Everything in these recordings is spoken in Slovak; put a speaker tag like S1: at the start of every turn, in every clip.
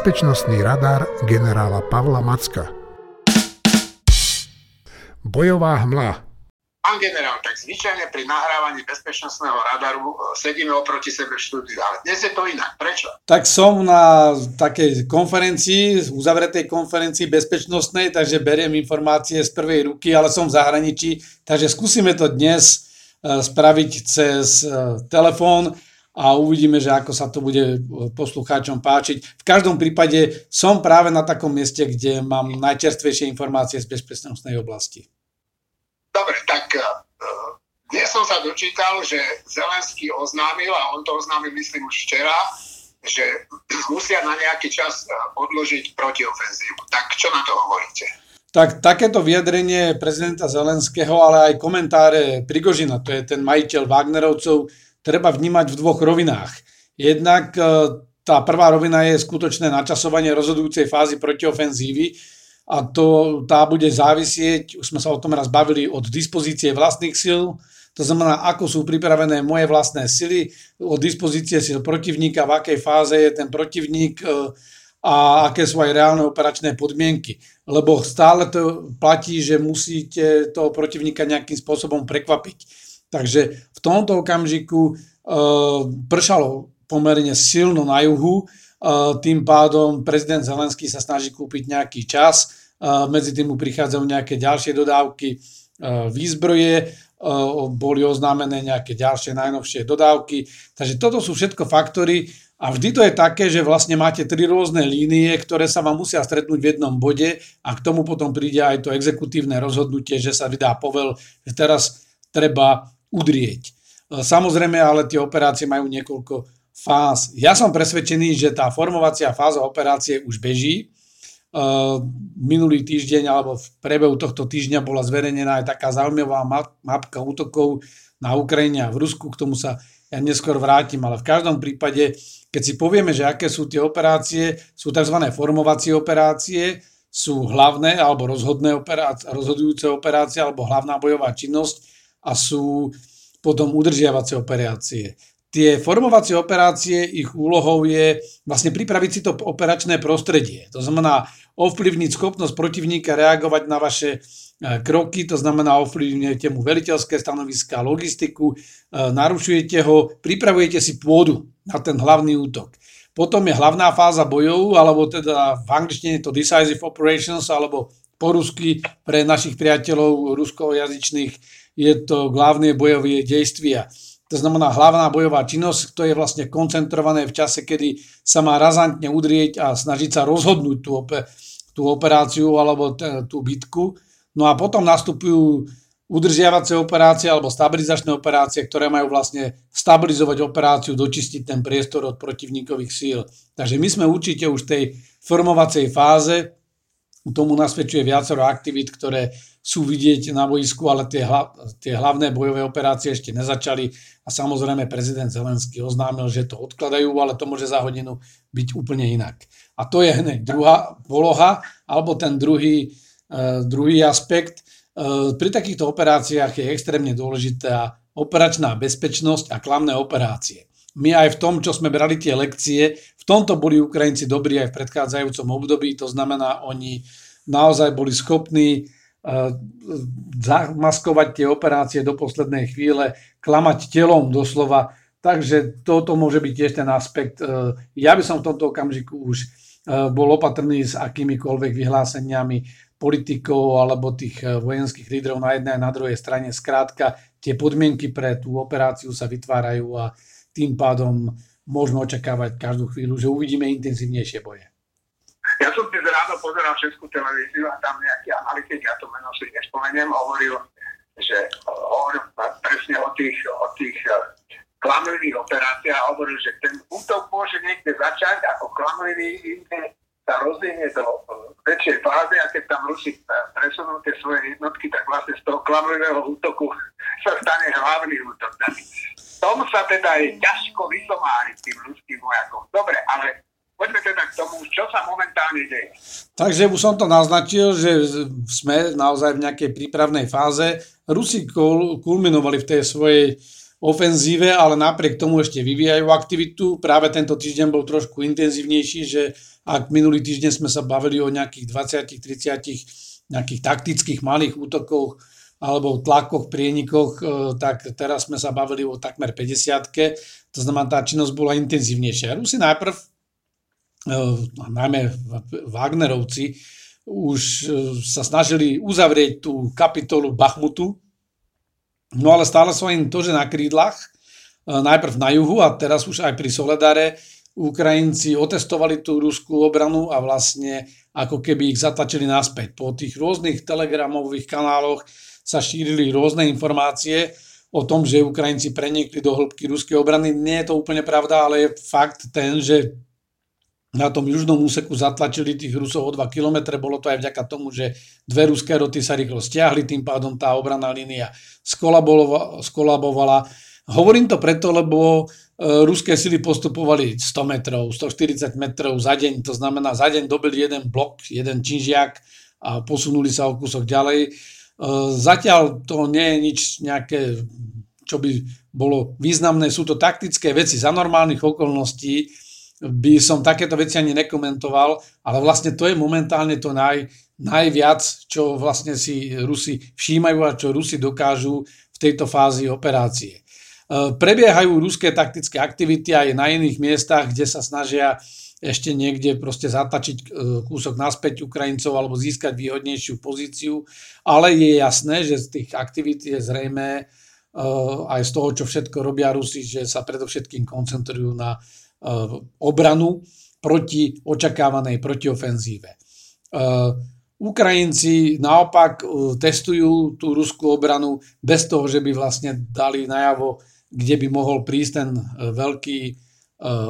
S1: bezpečnostný radar generála Pavla Macka. Bojová hmla
S2: Pán generál, tak zvyčajne pri nahrávaní bezpečnostného radaru e, sedíme oproti sebe v štúdiu, ale dnes je to inak. Prečo?
S3: Tak som na takej konferencii, uzavretej konferencii bezpečnostnej, takže beriem informácie z prvej ruky, ale som v zahraničí, takže skúsime to dnes e, spraviť cez e, telefón a uvidíme, že ako sa to bude poslucháčom páčiť. V každom prípade som práve na takom mieste, kde mám najčerstvejšie informácie z bezpečnostnej oblasti.
S2: Dobre, tak uh, dnes som sa dočítal, že Zelenský oznámil, a on to oznámil myslím už včera, že musia na nejaký čas e, odložiť protiofenzívu. Tak čo na to hovoríte?
S3: Tak takéto vyjadrenie prezidenta Zelenského, ale aj komentáre Prigožina, to je ten majiteľ Wagnerovcov, treba vnímať v dvoch rovinách. Jednak e, tá prvá rovina je skutočné načasovanie rozhodujúcej fázy protiofenzívy, a to, tá bude závisieť, už sme sa o tom raz bavili, od dispozície vlastných síl, to znamená, ako sú pripravené moje vlastné sily, od dispozície síl protivníka, v akej fáze je ten protivník e, a aké sú aj reálne operačné podmienky. Lebo stále to platí, že musíte toho protivníka nejakým spôsobom prekvapiť. Takže v tomto okamžiku e, pršalo pomerne silno na juhu, e, tým pádom prezident Zelenský sa snaží kúpiť nejaký čas, medzi tým mu prichádzajú nejaké ďalšie dodávky výzbroje, boli oznámené nejaké ďalšie najnovšie dodávky. Takže toto sú všetko faktory a vždy to je také, že vlastne máte tri rôzne línie, ktoré sa vám musia stretnúť v jednom bode a k tomu potom príde aj to exekutívne rozhodnutie, že sa vydá povel, že teraz treba udrieť. Samozrejme, ale tie operácie majú niekoľko fáz. Ja som presvedčený, že tá formovacia fáza operácie už beží minulý týždeň alebo v priebehu tohto týždňa bola zverejnená aj taká zaujímavá mapka útokov na Ukrajine a v Rusku, k tomu sa ja neskôr vrátim, ale v každom prípade, keď si povieme, že aké sú tie operácie, sú tzv. formovacie operácie, sú hlavné alebo rozhodné operácie, rozhodujúce operácie alebo hlavná bojová činnosť a sú potom udržiavacie operácie. Tie formovacie operácie, ich úlohou je vlastne pripraviť si to operačné prostredie. To znamená ovplyvniť schopnosť protivníka reagovať na vaše e, kroky, to znamená ovplyvňujete mu veliteľské stanoviska, logistiku, e, narušujete ho, pripravujete si pôdu na ten hlavný útok. Potom je hlavná fáza bojov, alebo teda v angličtine to decisive operations, alebo po rusky pre našich priateľov ruskojazyčných je to hlavné bojové dejstvia. To znamená hlavná bojová činnosť, to je vlastne koncentrované v čase, kedy sa má razantne udrieť a snažiť sa rozhodnúť tú, tú operáciu alebo tú bitku. No a potom nastupujú udržiavacie operácie alebo stabilizačné operácie, ktoré majú vlastne stabilizovať operáciu, dočistiť ten priestor od protivníkových síl. Takže my sme určite už v tej formovacej fáze, tomu nasvedčuje viacero aktivít, ktoré sú vidieť na boisku, ale tie, hla, tie hlavné bojové operácie ešte nezačali a samozrejme prezident Zelenský oznámil, že to odkladajú, ale to môže za hodinu byť úplne inak. A to je hneď druhá poloha, alebo ten druhý, uh, druhý aspekt. Uh, pri takýchto operáciách je extrémne dôležitá operačná bezpečnosť a klamné operácie. My aj v tom, čo sme brali tie lekcie, v tomto boli Ukrajinci dobrí aj v predchádzajúcom období, to znamená, oni naozaj boli schopní uh, zamaskovať tie operácie do poslednej chvíle, klamať telom doslova, takže toto môže byť tiež ten aspekt. Ja by som v tomto okamžiku už E, bol opatrný s akýmikoľvek vyhláseniami politikov alebo tých e, vojenských lídrov na jednej a na druhej strane. Skrátka, tie podmienky pre tú operáciu sa vytvárajú a tým pádom môžeme očakávať každú chvíľu, že uvidíme intenzívnejšie boje.
S2: Ja som dnes ráno pozeral Českú televíziu a tam nejaký analytik, ja to meno si nespomeniem, hovoril, že hovoril presne o tých, o tých klamlivých operáciách a hovoril, že ten útok môže niekde začať ako klamlivý, inde sa rozvinie do väčšej fáze a keď tam Rusi presunú tie svoje jednotky, tak vlastne z toho klamlivého útoku sa stane hlavný útok. Tomu sa teda je ťažko vysomáriť tým ruským vojakom. Dobre, ale poďme teda k tomu, čo sa momentálne deje.
S3: Takže už som to naznačil, že sme naozaj v nejakej prípravnej fáze. Rusi kulminovali v tej svojej ofenzíve, ale napriek tomu ešte vyvíjajú aktivitu. Práve tento týždeň bol trošku intenzívnejší, že ak minulý týždeň sme sa bavili o nejakých 20-30 nejakých taktických malých útokoch alebo tlakoch, prienikoch, e, tak teraz sme sa bavili o takmer 50 To znamená, tá činnosť bola intenzívnejšia. Rusi najprv, e, najmä Wagnerovci, už e, sa snažili uzavrieť tú kapitolu Bachmutu, No ale stále sú im to, že na krídlach, najprv na juhu a teraz už aj pri Soledare, Ukrajinci otestovali tú ruskú obranu a vlastne ako keby ich zatlačili naspäť. Po tých rôznych telegramových kanáloch sa šírili rôzne informácie o tom, že Ukrajinci prenikli do hĺbky ruskej obrany. Nie je to úplne pravda, ale je fakt ten, že na tom južnom úseku zatlačili tých Rusov o 2 km. Bolo to aj vďaka tomu, že dve ruské roty sa rýchlo stiahli, tým pádom tá obranná línia skolabovala. Hovorím to preto, lebo e, ruské sily postupovali 100 metrov, 140 metrov za deň, to znamená za deň dobili jeden blok, jeden činžiak a posunuli sa o kúsok ďalej. E, zatiaľ to nie je nič nejaké, čo by bolo významné, sú to taktické veci za normálnych okolností, by som takéto veci ani nekomentoval, ale vlastne to je momentálne to naj, najviac, čo vlastne si Rusi všímajú a čo Rusi dokážu v tejto fázi operácie. E, prebiehajú ruské taktické aktivity aj na iných miestach, kde sa snažia ešte niekde proste zatačiť e, kúsok naspäť Ukrajincov alebo získať výhodnejšiu pozíciu, ale je jasné, že z tých aktivít je zrejme e, aj z toho, čo všetko robia Rusi, že sa predovšetkým koncentrujú na Eh, obranu proti očakávanej protiofenzíve. Eh, Ukrajinci naopak testujú tú ruskú obranu bez toho, že by vlastne dali najavo, kde by mohol prísť ten veľký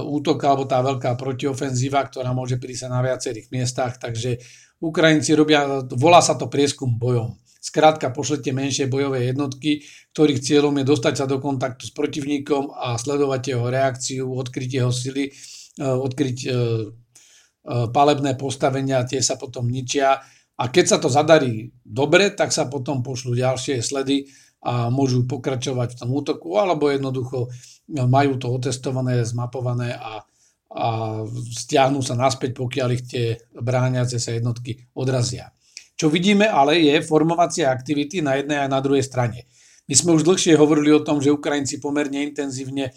S3: útok alebo tá veľká protiofenzíva, ktorá môže prísť na viacerých miestach. Takže Ukrajinci robia, volá sa to prieskum bojom. Skrátka pošlete menšie bojové jednotky, ktorých cieľom je dostať sa do kontaktu s protivníkom a sledovať jeho reakciu, odkryť jeho sily, e, odkryť e, e, palebné postavenia, tie sa potom ničia. A keď sa to zadarí dobre, tak sa potom pošlú ďalšie sledy a môžu pokračovať v tom útoku, alebo jednoducho majú to otestované, zmapované a, a stiahnu sa naspäť, pokiaľ ich tie bráňace sa jednotky odrazia. Čo vidíme ale je formovacia aktivity na jednej a na druhej strane. My sme už dlhšie hovorili o tom, že Ukrajinci pomerne intenzívne e,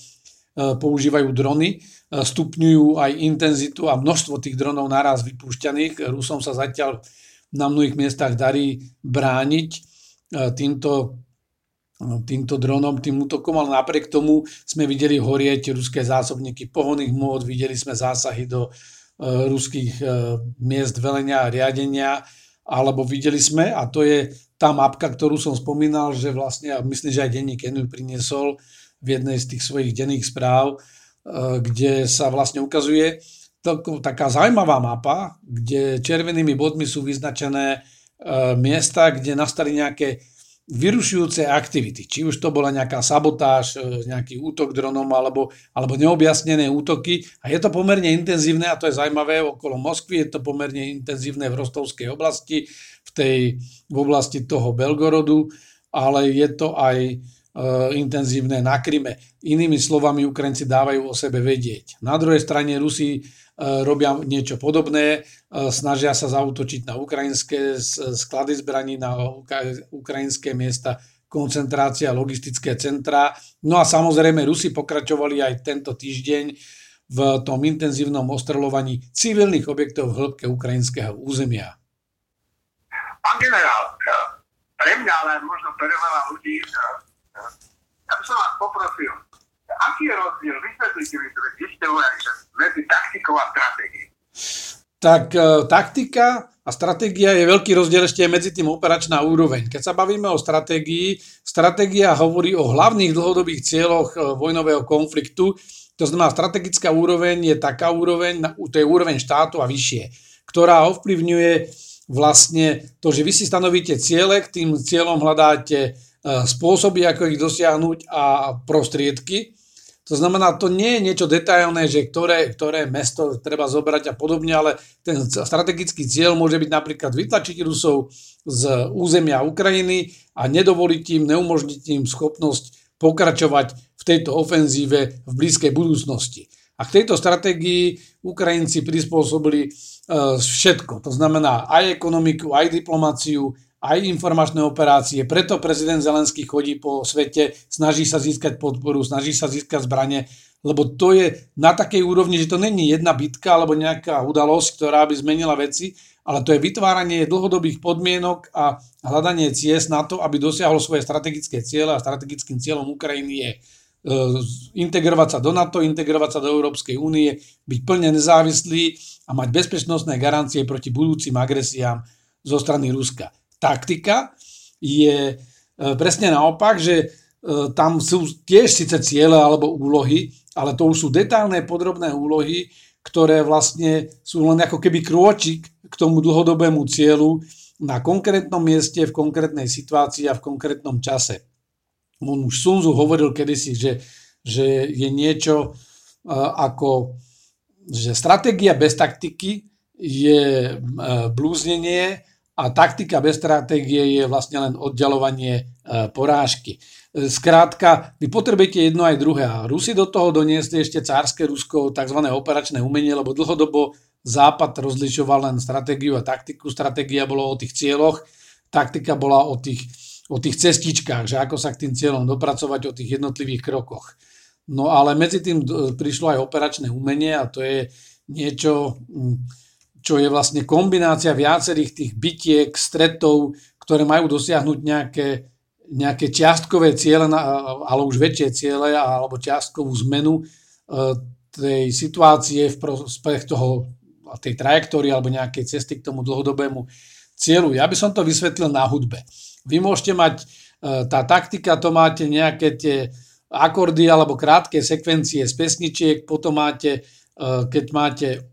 S3: používajú drony, e, stupňujú aj intenzitu a množstvo tých dronov naraz vypúšťaných. Rusom sa zatiaľ na mnohých miestach darí brániť e, týmto, týmto dronom, tým útokom, ale napriek tomu sme videli horieť ruské zásobníky pohoných môd, videli sme zásahy do ruských miest velenia a riadenia alebo videli sme, a to je tá mapka, ktorú som spomínal, že vlastne, a myslím, že aj denník Enu priniesol v jednej z tých svojich denných správ, e, kde sa vlastne ukazuje taká zaujímavá mapa, kde červenými bodmi sú vyznačené e, miesta, kde nastali nejaké vyrušujúce aktivity. Či už to bola nejaká sabotáž, e, nejaký útok dronom alebo, alebo neobjasnené útoky. A je to pomerne intenzívne a to je zaujímavé okolo Moskvy, je to pomerne intenzívne v Rostovskej oblasti, v, tej, v oblasti toho Belgorodu, ale je to aj intenzívne na Kryme. Inými slovami, Ukrajinci dávajú o sebe vedieť. Na druhej strane Rusi E, robia niečo podobné, e, snažia sa zautočiť na ukrajinské sklady zbraní, na ukrajinské miesta, koncentrácia, logistické centrá. No a samozrejme Rusi pokračovali aj tento týždeň v tom intenzívnom ostreľovaní civilných objektov v hĺbke ukrajinského územia.
S2: Pán generál, pre mňa, ale možno pre veľa ľudí, ja by som vás poprosil, aký je rozdiel, vysvetlite mi to, ste medzi taktikou a stratégiou.
S3: Tak e, taktika a stratégia je veľký rozdiel ešte medzi tým operačná úroveň. Keď sa bavíme o stratégii, stratégia hovorí o hlavných dlhodobých cieľoch e, vojnového konfliktu. To znamená, strategická úroveň je taká úroveň, to je úroveň štátu a vyššie, ktorá ovplyvňuje vlastne to, že vy si stanovíte ciele, k tým cieľom hľadáte spôsoby, ako ich dosiahnuť a prostriedky. To znamená, to nie je niečo detailné, že ktoré, ktoré mesto treba zobrať a podobne, ale ten strategický cieľ môže byť napríklad vytlačiť Rusov z územia Ukrajiny a nedovoliť im, neumožniť im schopnosť pokračovať v tejto ofenzíve v blízkej budúcnosti. A k tejto stratégii Ukrajinci prispôsobili e, všetko. To znamená aj ekonomiku, aj diplomáciu, aj informačné operácie. Preto prezident Zelenský chodí po svete, snaží sa získať podporu, snaží sa získať zbranie, lebo to je na takej úrovni, že to není jedna bitka alebo nejaká udalosť, ktorá by zmenila veci, ale to je vytváranie dlhodobých podmienok a hľadanie ciest na to, aby dosiahlo svoje strategické ciele a strategickým cieľom Ukrajiny je e, integrovať sa do NATO, integrovať sa do Európskej únie, byť plne nezávislý a mať bezpečnostné garancie proti budúcim agresiám zo strany Ruska taktika je e, presne naopak, že e, tam sú tiež síce ciele alebo úlohy, ale to už sú detálne podrobné úlohy, ktoré vlastne sú len ako keby krôčik k tomu dlhodobému cieľu na konkrétnom mieste, v konkrétnej situácii a v konkrétnom čase. On už Sunzu hovoril kedysi, že, že je niečo e, ako, že stratégia bez taktiky je blúznenie a taktika bez stratégie je vlastne len oddalovanie e, porážky. E, skrátka, vy potrebujete jedno aj druhé. A Rusi do toho doniesli ešte cárske Rusko, tzv. operačné umenie, lebo dlhodobo Západ rozlišoval len stratégiu a taktiku. Stratégia bolo o tých cieľoch, taktika bola o tých, o tých cestičkách, že ako sa k tým cieľom dopracovať, o tých jednotlivých krokoch. No ale medzi tým e, prišlo aj operačné umenie a to je niečo, čo je vlastne kombinácia viacerých tých bytiek, stretov, ktoré majú dosiahnuť nejaké, nejaké čiastkové ciele, ale už väčšie ciele, alebo čiastkovú zmenu e, tej situácie v prospech toho, tej trajektórie alebo nejakej cesty k tomu dlhodobému cieľu. Ja by som to vysvetlil na hudbe. Vy môžete mať, e, tá taktika, to máte nejaké tie akordy alebo krátke sekvencie z pesničiek, potom máte, e, keď máte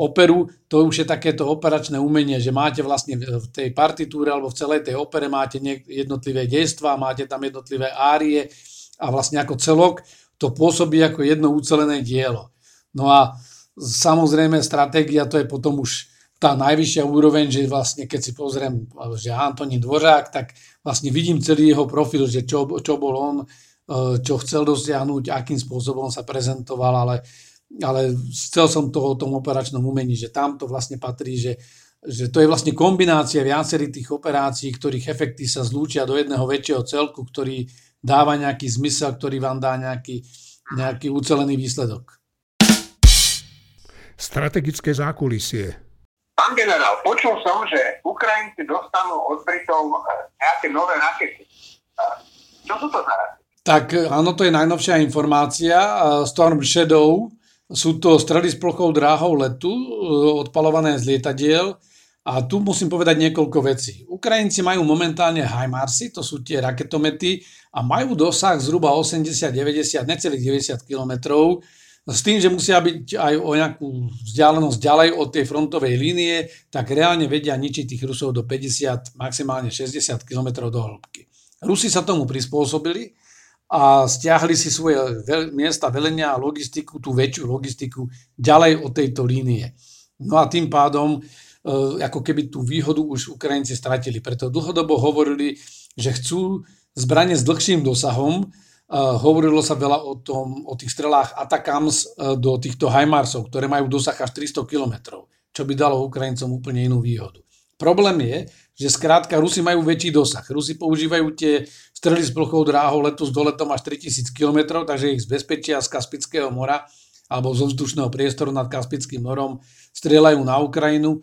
S3: operu, to už je takéto operačné umenie, že máte vlastne v tej partitúre alebo v celej tej opere máte jednotlivé dejstva, máte tam jednotlivé árie a vlastne ako celok to pôsobí ako jedno ucelené dielo. No a samozrejme stratégia to je potom už tá najvyššia úroveň, že vlastne keď si pozriem, že Antonín Dvořák, tak vlastne vidím celý jeho profil, že čo, čo bol on, e, čo chcel dosiahnuť, akým spôsobom sa prezentoval, ale ale chcel som to o tom operačnom umení, že tam to vlastne patrí, že, že to je vlastne kombinácia viacerých tých operácií, ktorých efekty sa zlúčia do jedného väčšieho celku, ktorý dáva nejaký zmysel, ktorý vám dá nejaký, nejaký ucelený výsledok.
S1: Strategické zákulisie.
S2: Pán generál, počul som, že Ukrajinci dostanú od Britov nejaké nové rakety. Čo sú to za rakety?
S3: Tak áno, to je najnovšia informácia. Storm Shadow, sú to strely s plochou dráhou letu, e, odpalované z lietadiel. A tu musím povedať niekoľko vecí. Ukrajinci majú momentálne HIMARSy, to sú tie raketomety, a majú dosah zhruba 80-90, necelých 90 km, s tým, že musia byť aj o nejakú vzdialenosť ďalej od tej frontovej línie, tak reálne vedia ničiť tých Rusov do 50, maximálne 60 km do hĺbky. Rusi sa tomu prispôsobili, a stiahli si svoje miesta velenia a logistiku, tú väčšiu logistiku ďalej od tejto línie. No a tým pádom e, ako keby tú výhodu už Ukrajinci stratili. Preto dlhodobo hovorili, že chcú zbranie s dlhším dosahom. E, hovorilo sa veľa o, tom, o tých strelách Atakams e, do týchto HIMARSov, ktoré majú dosah až 300 km, čo by dalo Ukrajincom úplne inú výhodu. Problém je, že skrátka Rusi majú väčší dosah. Rusi používajú tie strely s plochou dráhou letu s doletom až 3000 km, takže ich z z Kaspického mora alebo zo vzdušného priestoru nad Kaspickým morom strieľajú na Ukrajinu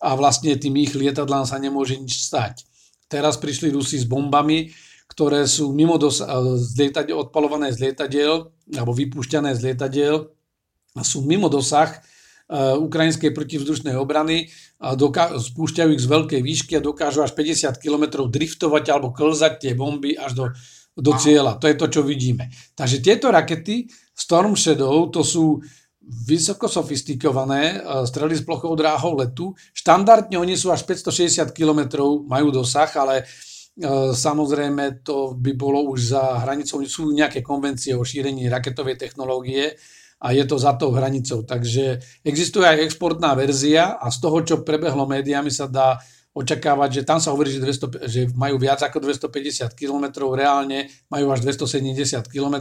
S3: a vlastne tým ich lietadlám sa nemôže nič stať. Teraz prišli Rusi s bombami, ktoré sú mimo dos- z lietadiel, odpalované z lietadiel alebo vypúšťané z lietadiel a sú mimo dosah ukrajinskej protivzdušnej obrany a doká- spúšťajú ich z veľkej výšky a dokážu až 50 km driftovať alebo klzať tie bomby až do, do cieľa. To je to, čo vidíme. Takže tieto rakety Storm Shadow to sú vysoko sofistikované eh, strely s plochou dráhou letu. Štandardne oni sú až 560 km, majú dosah, ale eh, samozrejme to by bolo už za hranicou, sú nejaké konvencie o šírení raketovej technológie, a je to za tou hranicou. Takže existuje aj exportná verzia a z toho, čo prebehlo médiami, sa dá očakávať, že tam sa hovorí, že, 200, že majú viac ako 250 km, reálne majú až 270 km,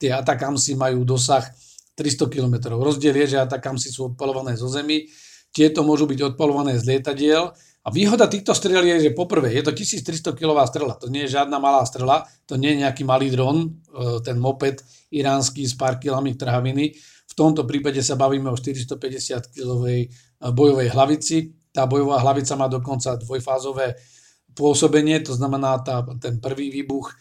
S3: tie Atakamsi majú dosah 300 km. Rozdiel je, že Atakamsi sú odpalované zo zemi, tieto môžu byť odpalované z lietadiel a výhoda týchto strel je, že poprvé je to 1300 kg strela, to nie je žiadna malá strela, to nie je nejaký malý dron, e, ten moped iránsky s pár kilami trhaviny. V tomto prípade sa bavíme o 450 kg e, bojovej hlavici. Tá bojová hlavica má dokonca dvojfázové pôsobenie, to znamená, tá, ten prvý výbuch e,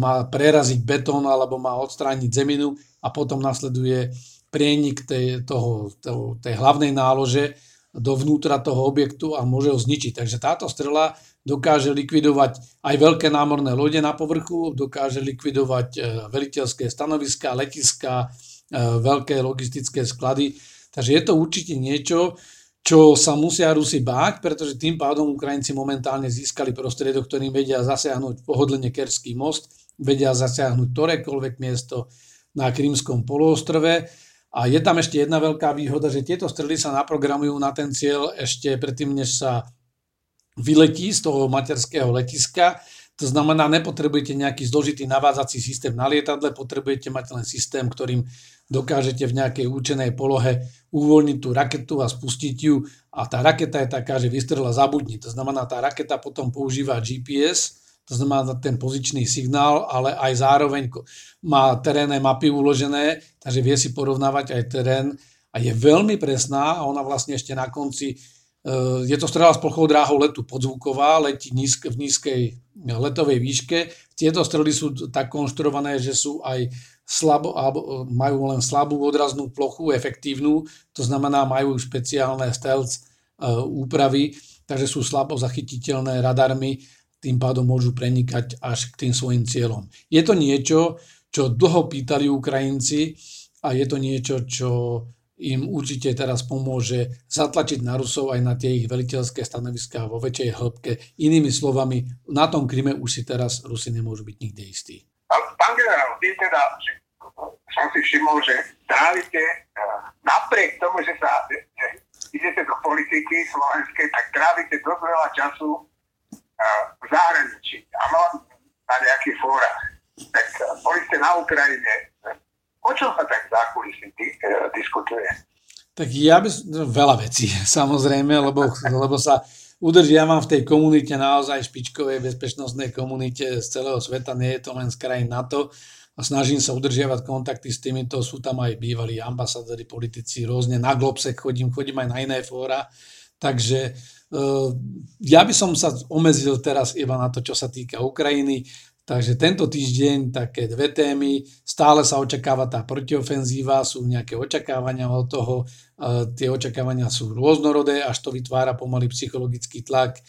S3: má preraziť betón alebo má odstrániť zeminu a potom nasleduje prienik tej, toho, toho, tej hlavnej nálože, dovnútra toho objektu a môže ho zničiť. Takže táto strela dokáže likvidovať aj veľké námorné lode na povrchu, dokáže likvidovať e, veliteľské stanoviska, letiska, e, veľké logistické sklady. Takže je to určite niečo, čo sa musia Rusi báť, pretože tým pádom Ukrajinci momentálne získali prostriedok, ktorým vedia zasiahnuť pohodlne Kerský most, vedia zasiahnuť ktorékoľvek miesto na Krymskom poloostrove a je tam ešte jedna veľká výhoda, že tieto strely sa naprogramujú na ten cieľ ešte predtým, než sa vyletí z toho materského letiska. To znamená, nepotrebujete nejaký zložitý navádzací systém na lietadle, potrebujete mať len systém, ktorým dokážete v nejakej účenej polohe uvoľniť tú raketu a spustiť ju. A tá raketa je taká, že vystrela zabudni. To znamená, tá raketa potom používa GPS, to znamená ten pozičný signál, ale aj zároveň má terénne mapy uložené, takže vie si porovnávať aj terén a je veľmi presná a ona vlastne ešte na konci, e, je to strela s plochou dráhou letu podzvuková, letí nízk, v nízkej letovej výške. Tieto strely sú tak konštruované, že sú aj slabo, alebo majú len slabú odraznú plochu, efektívnu, to znamená majú špeciálne stealth e, úpravy, takže sú slabo zachytiteľné radarmi tým pádom môžu prenikať až k tým svojim cieľom. Je to niečo, čo dlho pýtali Ukrajinci a je to niečo, čo im určite teraz pomôže zatlačiť na Rusov aj na tie ich veliteľské stanoviská vo väčšej hĺbke. Inými slovami, na tom Kryme už si teraz Rusi nemôžu byť nikde istí.
S2: Pán generál, vy teda, že som si všimol, že trávite eh, napriek tomu, že sa že idete do politiky slovenskej, tak trávite dosť veľa času v zahraničí, áno, na nejakých fórach. Tak eh, boli ste na Ukrajine. O čom sa tak v zákulisí eh, diskutuje?
S3: Tak ja by no, veľa vecí, samozrejme, lebo, lebo sa udržiavam v tej komunite, naozaj špičkovej bezpečnostnej komunite z celého sveta, nie je to len z krajín NATO. A snažím sa udržiavať kontakty s týmito, sú tam aj bývalí ambasadori, politici, rôzne. Na Globsek chodím, chodím aj na iné fóra, takže ja by som sa omezil teraz iba na to, čo sa týka Ukrajiny. Takže tento týždeň také dve témy. Stále sa očakáva tá protiofenzíva, sú nejaké očakávania od toho. Ehm, tie očakávania sú rôznorodé, až to vytvára pomaly psychologický tlak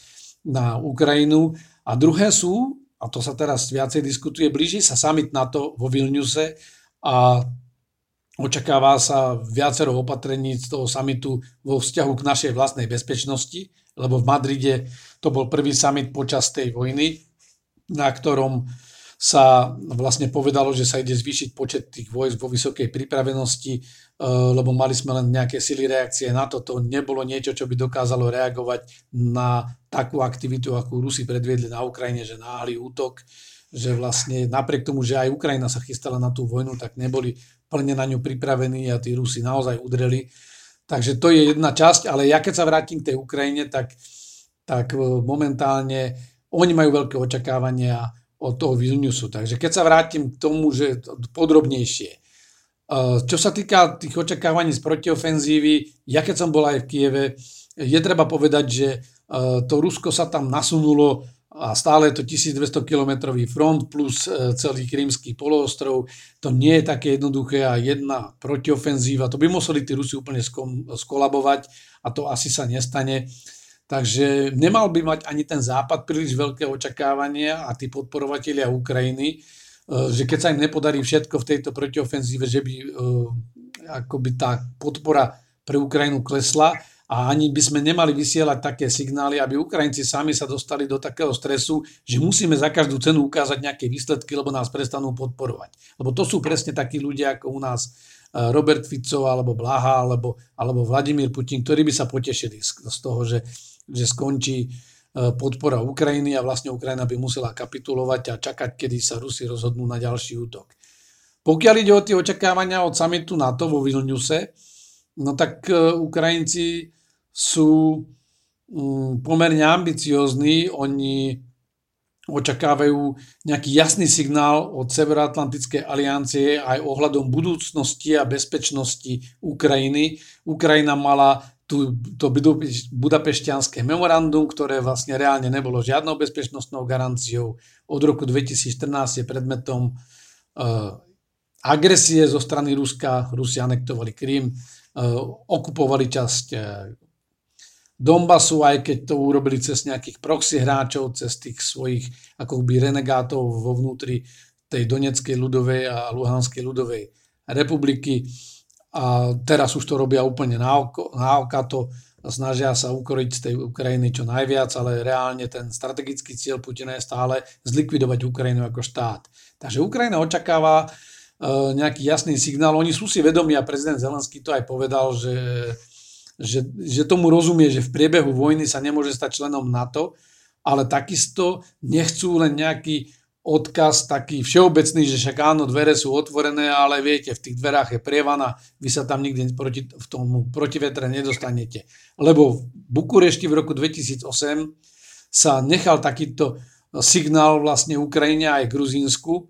S3: na Ukrajinu. A druhé sú, a to sa teraz viacej diskutuje, blíži sa summit NATO vo Vilniuse a očakáva sa viacero opatrení z toho samitu vo vzťahu k našej vlastnej bezpečnosti lebo v Madride to bol prvý summit počas tej vojny, na ktorom sa vlastne povedalo, že sa ide zvýšiť počet tých vojsk vo vysokej pripravenosti, e, lebo mali sme len nejaké sily reakcie na to. To nebolo niečo, čo by dokázalo reagovať na takú aktivitu, akú Rusi predviedli na Ukrajine, že náhly útok, že vlastne napriek tomu, že aj Ukrajina sa chystala na tú vojnu, tak neboli plne na ňu pripravení a tí Rusi naozaj udreli Takže to je jedna časť, ale ja keď sa vrátim k tej Ukrajine, tak, tak e, momentálne oni majú veľké očakávania od toho Vilniusu. Takže keď sa vrátim k tomu, že podrobnejšie. E, čo sa týka tých očakávaní z protiofenzívy, ja keď som bol aj v Kieve, je treba povedať, že e, to Rusko sa tam nasunulo a stále to 1200 km front plus e, celý Krymský poloostrov. To nie je také jednoduché a jedna protiofenzíva, to by museli tí Rusi úplne skolabovať a to asi sa nestane. Takže nemal by mať ani ten západ príliš veľké očakávania a tí podporovatelia Ukrajiny, e, že keď sa im nepodarí všetko v tejto protiofenzíve, že by e, akoby tá podpora pre Ukrajinu klesla, a ani by sme nemali vysielať také signály, aby Ukrajinci sami sa dostali do takého stresu, že musíme za každú cenu ukázať nejaké výsledky, lebo nás prestanú podporovať. Lebo to sú presne takí ľudia ako u nás Robert Fico, alebo Blaha, alebo, alebo Vladimír Putin, ktorí by sa potešili z, toho, že, že skončí podpora Ukrajiny a vlastne Ukrajina by musela kapitulovať a čakať, kedy sa Rusi rozhodnú na ďalší útok. Pokiaľ ide o tie očakávania od samitu NATO vo Vilniuse, no tak Ukrajinci sú mm, pomerne ambiciózni. Oni očakávajú nejaký jasný signál od Severoatlantickej aliancie aj ohľadom budúcnosti a bezpečnosti Ukrajiny. Ukrajina mala tu, to budapešťanské memorandum, ktoré vlastne reálne nebolo žiadnou bezpečnostnou garanciou. Od roku 2014 je predmetom uh, agresie zo strany Ruska. Rusi anektovali Krym, uh, okupovali časť uh, Donbasu, aj keď to urobili cez nejakých proxy hráčov, cez tých svojich akoby renegátov vo vnútri tej Donetskej ľudovej a Luhanskej ľudovej republiky. A teraz už to robia úplne na, oko, to snažia sa ukoriť z tej Ukrajiny čo najviac, ale reálne ten strategický cieľ Putina je stále zlikvidovať Ukrajinu ako štát. Takže Ukrajina očakáva e, nejaký jasný signál. Oni sú si vedomí a prezident Zelenský to aj povedal, že že, že tomu rozumie, že v priebehu vojny sa nemôže stať členom NATO, ale takisto nechcú len nejaký odkaz taký všeobecný, že však áno, dvere sú otvorené, ale viete, v tých dverách je prievana, vy sa tam nikdy proti, v tomu protivetre nedostanete. Lebo v Bukurešti v roku 2008 sa nechal takýto signál vlastne Ukrajine aj Gruzínsku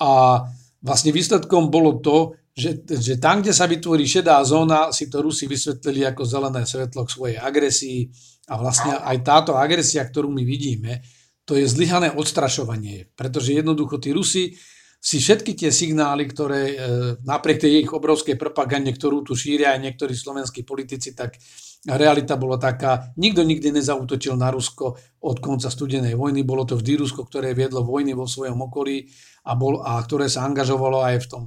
S3: a vlastne výsledkom bolo to, že, že tam, kde sa vytvorí šedá zóna, si to Rusi vysvetlili ako zelené svetlo k svojej agresii. A vlastne aj táto agresia, ktorú my vidíme, to je zlyhané odstrašovanie, pretože jednoducho tí Rusi si všetky tie signály, ktoré e, napriek tej ich obrovskej propagande, ktorú tu šíria aj niektorí slovenskí politici, tak realita bola taká, nikto nikdy nezautočil na Rusko od konca studenej vojny, bolo to vždy Rusko, ktoré viedlo vojny vo svojom okolí a, bol, a ktoré sa angažovalo aj v tom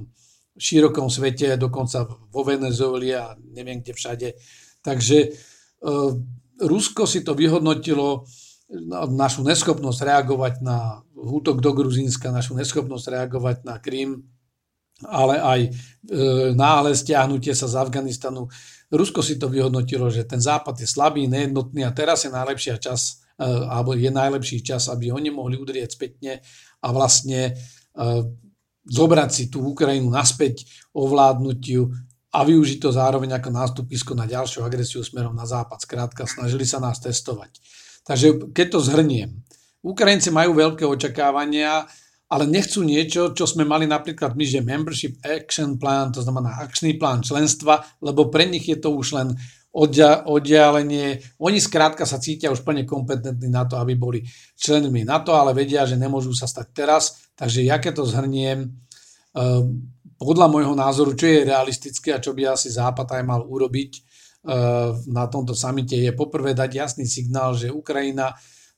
S3: širokom svete, dokonca vo Venezueli a neviem kde všade. Takže e, Rusko si to vyhodnotilo našu neschopnosť reagovať na útok do Gruzínska, našu neschopnosť reagovať na Krym, ale aj e, náhle stiahnutie sa z Afganistanu. Rusko si to vyhodnotilo, že ten západ je slabý, nejednotný a teraz je najlepší čas, e, alebo je najlepší čas, aby oni mohli udrieť spätne a vlastne zobrať si tú Ukrajinu naspäť, ovládnuť ju a využiť to zároveň ako nástupisko na ďalšiu agresiu smerom na západ. Skrátka, snažili sa nás testovať. Takže keď to zhrniem, Ukrajinci majú veľké očakávania, ale nechcú niečo, čo sme mali napríklad my, že Membership Action Plan, to znamená akčný plán členstva, lebo pre nich je to už len oddialenie. Oni skrátka sa cítia už plne kompetentní na to, aby boli členmi NATO, ale vedia, že nemôžu sa stať teraz. Takže ja keď to zhrniem, ehm, podľa môjho názoru, čo je realistické a čo by asi Západ aj mal urobiť ehm, na tomto samite, je poprvé dať jasný signál, že Ukrajina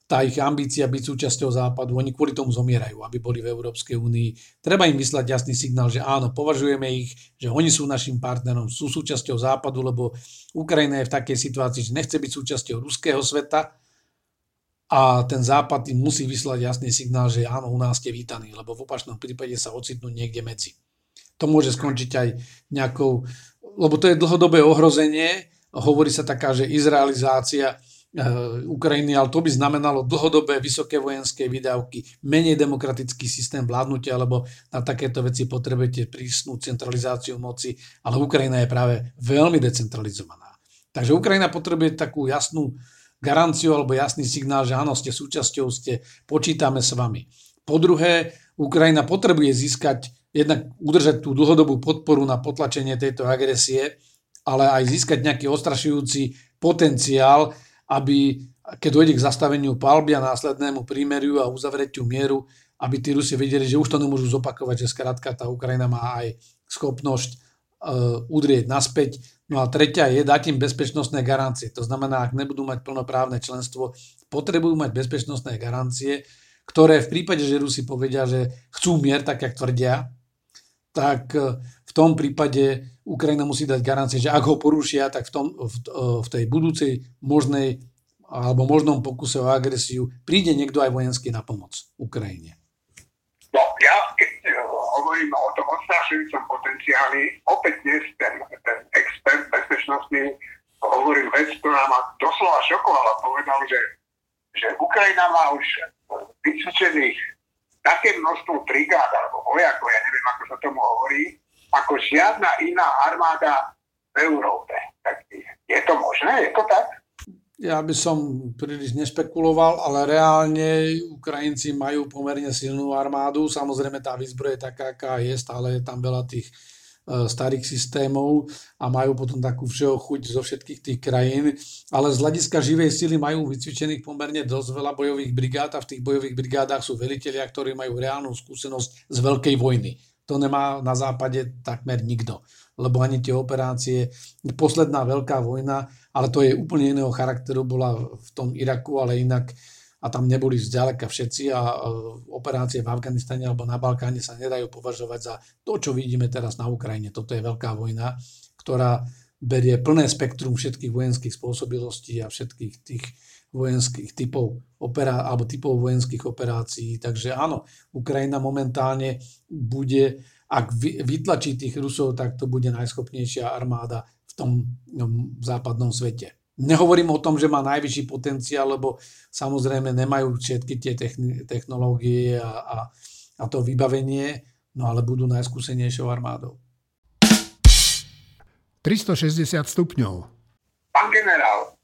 S3: tá ich ambícia byť súčasťou západu, oni kvôli tomu zomierajú, aby boli v Európskej únii. Treba im vyslať jasný signál, že áno, považujeme ich, že oni sú našim partnerom, sú súčasťou západu, lebo Ukrajina je v takej situácii, že nechce byť súčasťou ruského sveta a ten západ im musí vyslať jasný signál, že áno, u nás ste vítaní, lebo v opačnom prípade sa ocitnú niekde medzi. To môže skončiť aj nejakou, lebo to je dlhodobé ohrozenie, hovorí sa taká, že izraelizácia Ukrajiny, ale to by znamenalo dlhodobé vysoké vojenské výdavky, menej demokratický systém vládnutia, lebo na takéto veci potrebujete prísnu centralizáciu moci, ale Ukrajina je práve veľmi decentralizovaná. Takže Ukrajina potrebuje takú jasnú garanciu alebo jasný signál, že áno, ste súčasťou, ste, počítame s vami. Po druhé, Ukrajina potrebuje získať, jednak udržať tú dlhodobú podporu na potlačenie tejto agresie, ale aj získať nejaký ostrašujúci potenciál, aby keď dojde k zastaveniu palby a následnému prímeriu a uzavretiu mieru, aby tí Rusi vedeli, že už to nemôžu zopakovať, že skrátka tá Ukrajina má aj schopnosť uh, udrieť naspäť. No a tretia je dať im bezpečnostné garancie. To znamená, ak nebudú mať plnoprávne členstvo, potrebujú mať bezpečnostné garancie, ktoré v prípade, že Rusi povedia, že chcú mier, tak jak tvrdia, tak e, v tom prípade Ukrajina musí dať garancie, že ak ho porušia, tak v, tom, v, v tej budúcej možnej alebo možnom pokuse o agresiu príde niekto aj vojenský na pomoc Ukrajine.
S2: No, ja keď hovoríme o tom odstrašujúcom potenciáli, opäť dnes ten, ten expert bezpečnostný hovoril vec, ktorá ma doslova šokovala. Povedal, že, že Ukrajina má už vycvičených také množstvo brigád alebo vojakov, ja neviem, ako sa tomu hovorí, ako žiadna iná armáda v Európe. Tak je to možné? Je to tak?
S3: Ja by som príliš nešpekuloval, ale reálne Ukrajinci majú pomerne silnú armádu. Samozrejme tá výzbroj je taká, aká je, stále je tam veľa tých starých systémov a majú potom takú všeho chuť zo všetkých tých krajín, ale z hľadiska živej sily majú vycvičených pomerne dosť veľa bojových brigád a v tých bojových brigádach sú velitelia, ktorí majú reálnu skúsenosť z veľkej vojny. To nemá na západe takmer nikto lebo ani tie operácie, posledná veľká vojna, ale to je úplne iného charakteru, bola v tom Iraku, ale inak a tam neboli zďaleka všetci a e, operácie v Afganistane alebo na Balkáne sa nedajú považovať za to, čo vidíme teraz na Ukrajine. Toto je veľká vojna, ktorá berie plné spektrum všetkých vojenských spôsobilostí a všetkých tých vojenských typov operá, alebo typov vojenských operácií. Takže áno, Ukrajina momentálne bude ak vytlačí tých Rusov, tak to bude najschopnejšia armáda v tom no, západnom svete. Nehovorím o tom, že má najvyšší potenciál, lebo samozrejme nemajú všetky tie technológie a, a, a to vybavenie, no ale budú najskúsenejšou armádou.
S1: 360 stupňov.
S2: Pán generál,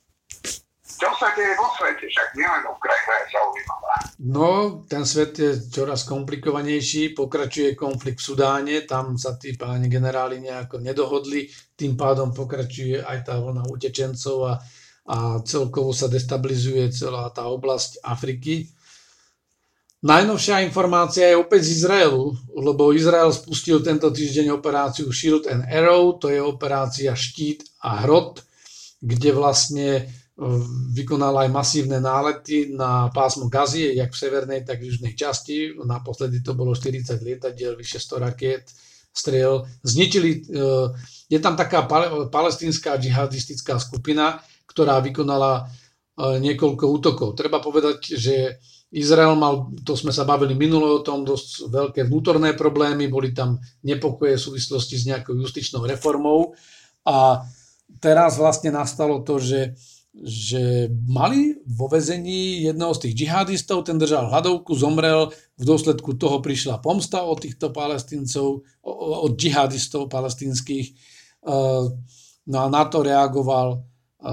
S2: čo sa deje vo svete, však nielen Ukrajina je zaujímavá.
S3: No, ten svet je čoraz komplikovanejší, pokračuje konflikt v Sudáne, tam sa tí páni generáli nejako nedohodli, tým pádom pokračuje aj tá vlna utečencov a, a celkovo sa destabilizuje celá tá oblasť Afriky. Najnovšia informácia je opäť z Izraelu, lebo Izrael spustil tento týždeň operáciu Shield and Arrow, to je operácia Štít a Hrot, kde vlastne vykonal aj masívne nálety na pásmo Gazie, jak v severnej, tak v južnej časti. Naposledy to bolo 40 lietadiel, vyše 100 rakiet, striel. Zničili, e, je tam taká palestínska džihadistická skupina, ktorá vykonala e, niekoľko útokov. Treba povedať, že Izrael mal, to sme sa bavili minule o tom, dosť veľké vnútorné problémy, boli tam nepokoje v súvislosti s nejakou justičnou reformou a teraz vlastne nastalo to, že že mali vo vezení jedného z tých džihadistov, ten držal hladovku, zomrel, v dôsledku toho prišla pomsta od týchto palestíncov, od džihadistov palestínskych. No a na to reagoval,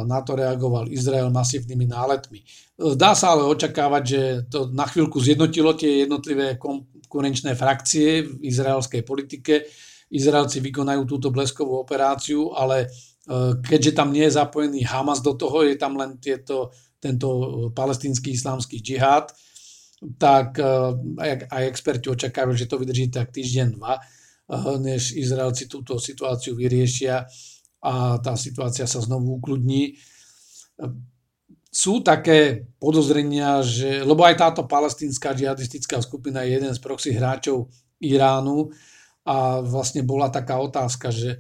S3: na to reagoval Izrael masívnymi náletmi. Dá sa ale očakávať, že to na chvíľku zjednotilo tie jednotlivé konkurenčné frakcie v izraelskej politike. Izraelci vykonajú túto bleskovú operáciu, ale keďže tam nie je zapojený Hamas do toho, je tam len tieto, tento palestínsky islámsky džihad, tak eh, aj, experti očakávajú, že to vydrží tak týždeň, dva, než Izraelci túto situáciu vyriešia a tá situácia sa znovu ukludní. Sú také podozrenia, že, lebo aj táto palestínska džihadistická skupina je jeden z proxy hráčov Iránu a vlastne bola taká otázka, že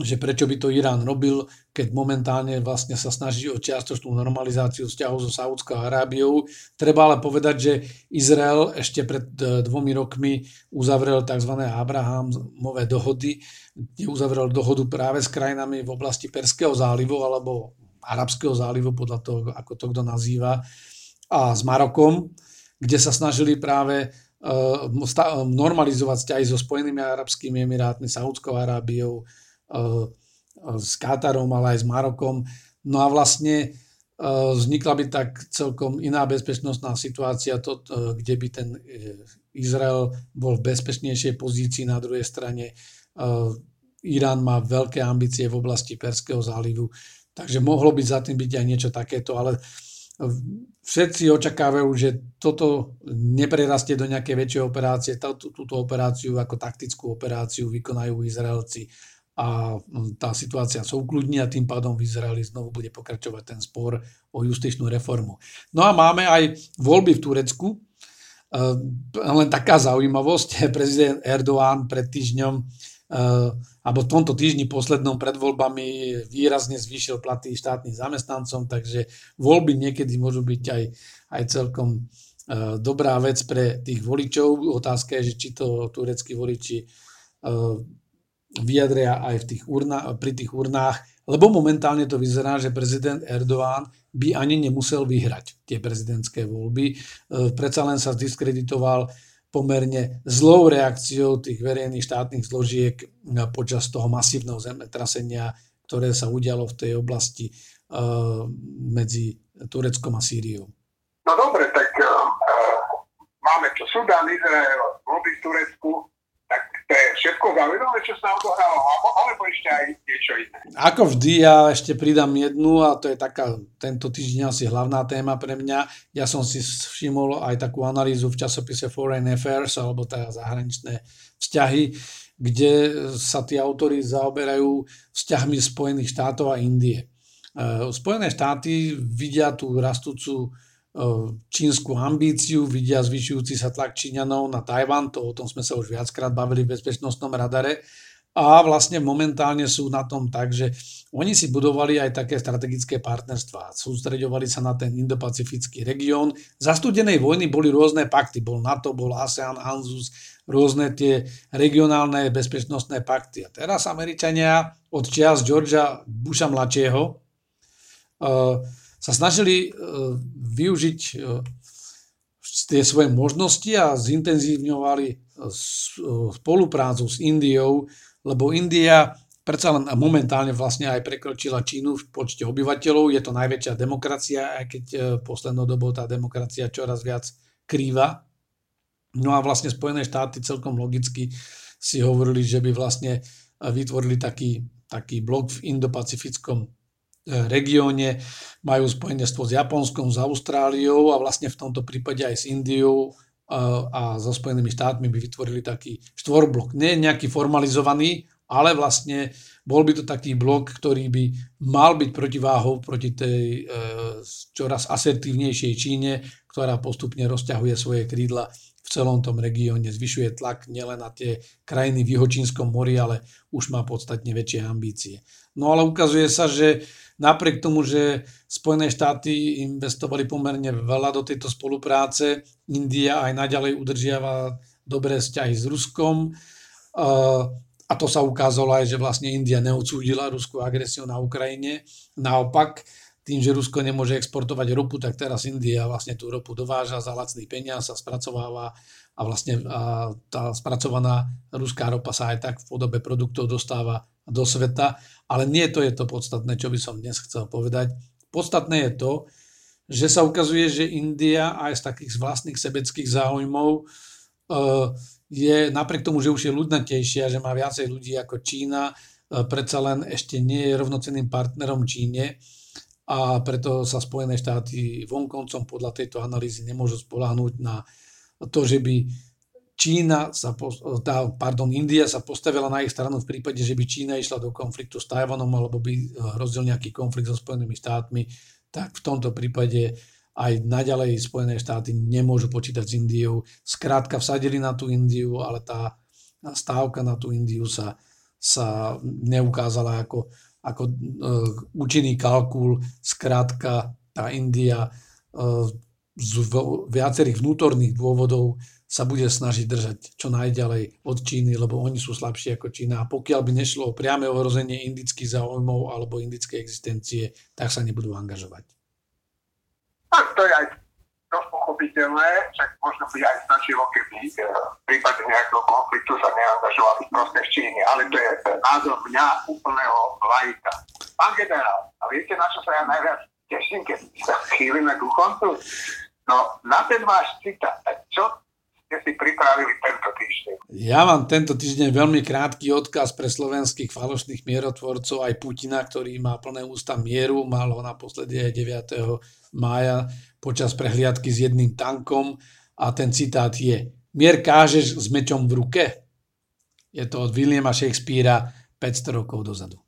S3: že prečo by to Irán robil, keď momentálne vlastne sa snaží o čiastočnú normalizáciu vzťahov so Saudskou Arábiou. Treba ale povedať, že Izrael ešte pred e, dvomi rokmi uzavrel tzv. Abrahamové dohody, kde uzavrel dohodu práve s krajinami v oblasti Perského zálivu alebo Arabského zálivu, podľa toho, ako to kto nazýva, a s Marokom, kde sa snažili práve e, normalizovať vzťahy so Spojenými arabskými emirátmi, Saudskou Arábiou, s Katarom, ale aj s Marokom. No a vlastne eh, vznikla by tak celkom iná bezpečnostná situácia, to, eh, kde by ten Izrael bol v bezpečnejšej pozícii. Na druhej strane Irán má veľké ambície v oblasti Perského zálivu, takže mohlo by za tým byť aj niečo takéto, ale všetci očakávajú, že toto neprerastie do nejakej väčšej operácie. Túto operáciu ako taktickú operáciu vykonajú Izraelci a tá situácia sa ukludní a tým pádom v Izraeli znovu bude pokračovať ten spor o justičnú reformu. No a máme aj voľby v Turecku. E, len taká zaujímavosť, prezident Erdoğan pred týždňom e, alebo v tomto týždni poslednom pred voľbami výrazne zvýšil platy štátnym zamestnancom, takže voľby niekedy môžu byť aj, aj celkom dobrá vec pre tých voličov. Otázka je, že či to tureckí voliči vyjadria aj v tých urna, pri tých urnách, lebo momentálne to vyzerá, že prezident Erdoğan by ani nemusel vyhrať tie prezidentské voľby. Predsa len sa zdiskreditoval pomerne zlou reakciou tých verejných štátnych zložiek počas toho masívneho zemetrasenia, ktoré sa udialo v tej oblasti uh, medzi Tureckom a Sýriou.
S2: No dobre, tak uh, máme čo Sudán, Izrael, voľby v Turecku, tak to je všetko zaujímavé, čo sa odohralo, alebo ešte aj niečo iné.
S3: Ako vždy, ja ešte pridám jednu a to je taká tento týždeň asi hlavná téma pre mňa. Ja som si všimol aj takú analýzu v časopise Foreign Affairs alebo teda zahraničné vzťahy, kde sa tí autory zaoberajú vzťahmi Spojených štátov a Indie. E, Spojené štáty vidia tú rastúcu čínsku ambíciu, vidia zvyšujúci sa tlak Číňanov na Tajvan, to o tom sme sa už viackrát bavili v bezpečnostnom radare, a vlastne momentálne sú na tom tak, že oni si budovali aj také strategické partnerstvá. Sústreďovali sa na ten indopacifický región. Za studenej vojny boli rôzne pakty. Bol NATO, bol ASEAN, ANZUS, rôzne tie regionálne bezpečnostné pakty. A teraz Američania od čias Georgia Busha mladšieho uh, sa snažili e, využiť e, tie svoje možnosti a zintenzívňovali e, spoluprácu s Indiou, lebo India predsa len momentálne vlastne aj prekročila Čínu v počte obyvateľov. Je to najväčšia demokracia, aj keď poslednou dobou tá demokracia čoraz viac krýva. No a vlastne Spojené štáty celkom logicky si hovorili, že by vlastne vytvorili taký, taký blok v Indo-Pacifickom regióne, majú spojenectvo s Japonskom, s Austráliou a vlastne v tomto prípade aj s Indiou a, so Spojenými štátmi by vytvorili taký štvorblok. Nie nejaký formalizovaný, ale vlastne bol by to taký blok, ktorý by mal byť protiváhou proti tej e, čoraz asertívnejšej Číne, ktorá postupne rozťahuje svoje krídla v celom tom regióne, zvyšuje tlak nielen na tie krajiny v Juhočínskom mori, ale už má podstatne väčšie ambície. No ale ukazuje sa, že napriek tomu, že Spojené štáty investovali pomerne veľa do tejto spolupráce, India aj naďalej udržiava dobré vzťahy s Ruskom a to sa ukázalo aj, že vlastne India neodsúdila ruskú agresiu na Ukrajine. Naopak, tým, že Rusko nemôže exportovať ropu, tak teraz India vlastne tú ropu dováža za lacný peniaz a spracováva a vlastne tá spracovaná ruská ropa sa aj tak v podobe produktov dostáva do sveta, ale nie to je to podstatné, čo by som dnes chcel povedať. Podstatné je to, že sa ukazuje, že India aj z takých vlastných sebeckých záujmov e, je napriek tomu, že už je ľudnatejšia, že má viacej ľudí ako Čína, e, predsa len ešte nie je rovnocenným partnerom Číne a preto sa Spojené štáty vonkoncom podľa tejto analýzy nemôžu spolahnúť na to, že by Čína sa, tá, pardon, India sa postavila na ich stranu v prípade, že by Čína išla do konfliktu s Tajvanom alebo by eh, hrozil nejaký konflikt so Spojenými štátmi, tak v tomto prípade aj naďalej Spojené štáty nemôžu počítať s Indiou. Skrátka vsadili na tú Indiu, ale tá stávka na tú Indiu sa, sa neukázala ako, ako uh, účinný kalkul. Skrátka tá India uh, z viacerých vnútorných dôvodov sa bude snažiť držať čo najďalej od Číny, lebo oni sú slabší ako Čína. A pokiaľ by nešlo o priame ohrozenie indických záujmov alebo indickej existencie, tak sa nebudú angažovať.
S2: Tak to je aj dosť pochopiteľné, však možno by aj stačilo, keby e, v prípade nejakého konfliktu sa neangažovali v prospech Číny, ale to je názor mňa úplného lajka. Pán generál, a viete, na čo sa ja najviac teším, keď sa chýlime ku koncu? No, na ten váš citát, čo ste si pripravili tento týždeň?
S3: Ja mám tento týždeň veľmi krátky odkaz pre slovenských falošných mierotvorcov, aj Putina, ktorý má plné ústa mieru, mal ho naposledy aj 9. mája počas prehliadky s jedným tankom a ten citát je Mier kážeš s mečom v ruke? Je to od Williama Shakespearea 500 rokov dozadu.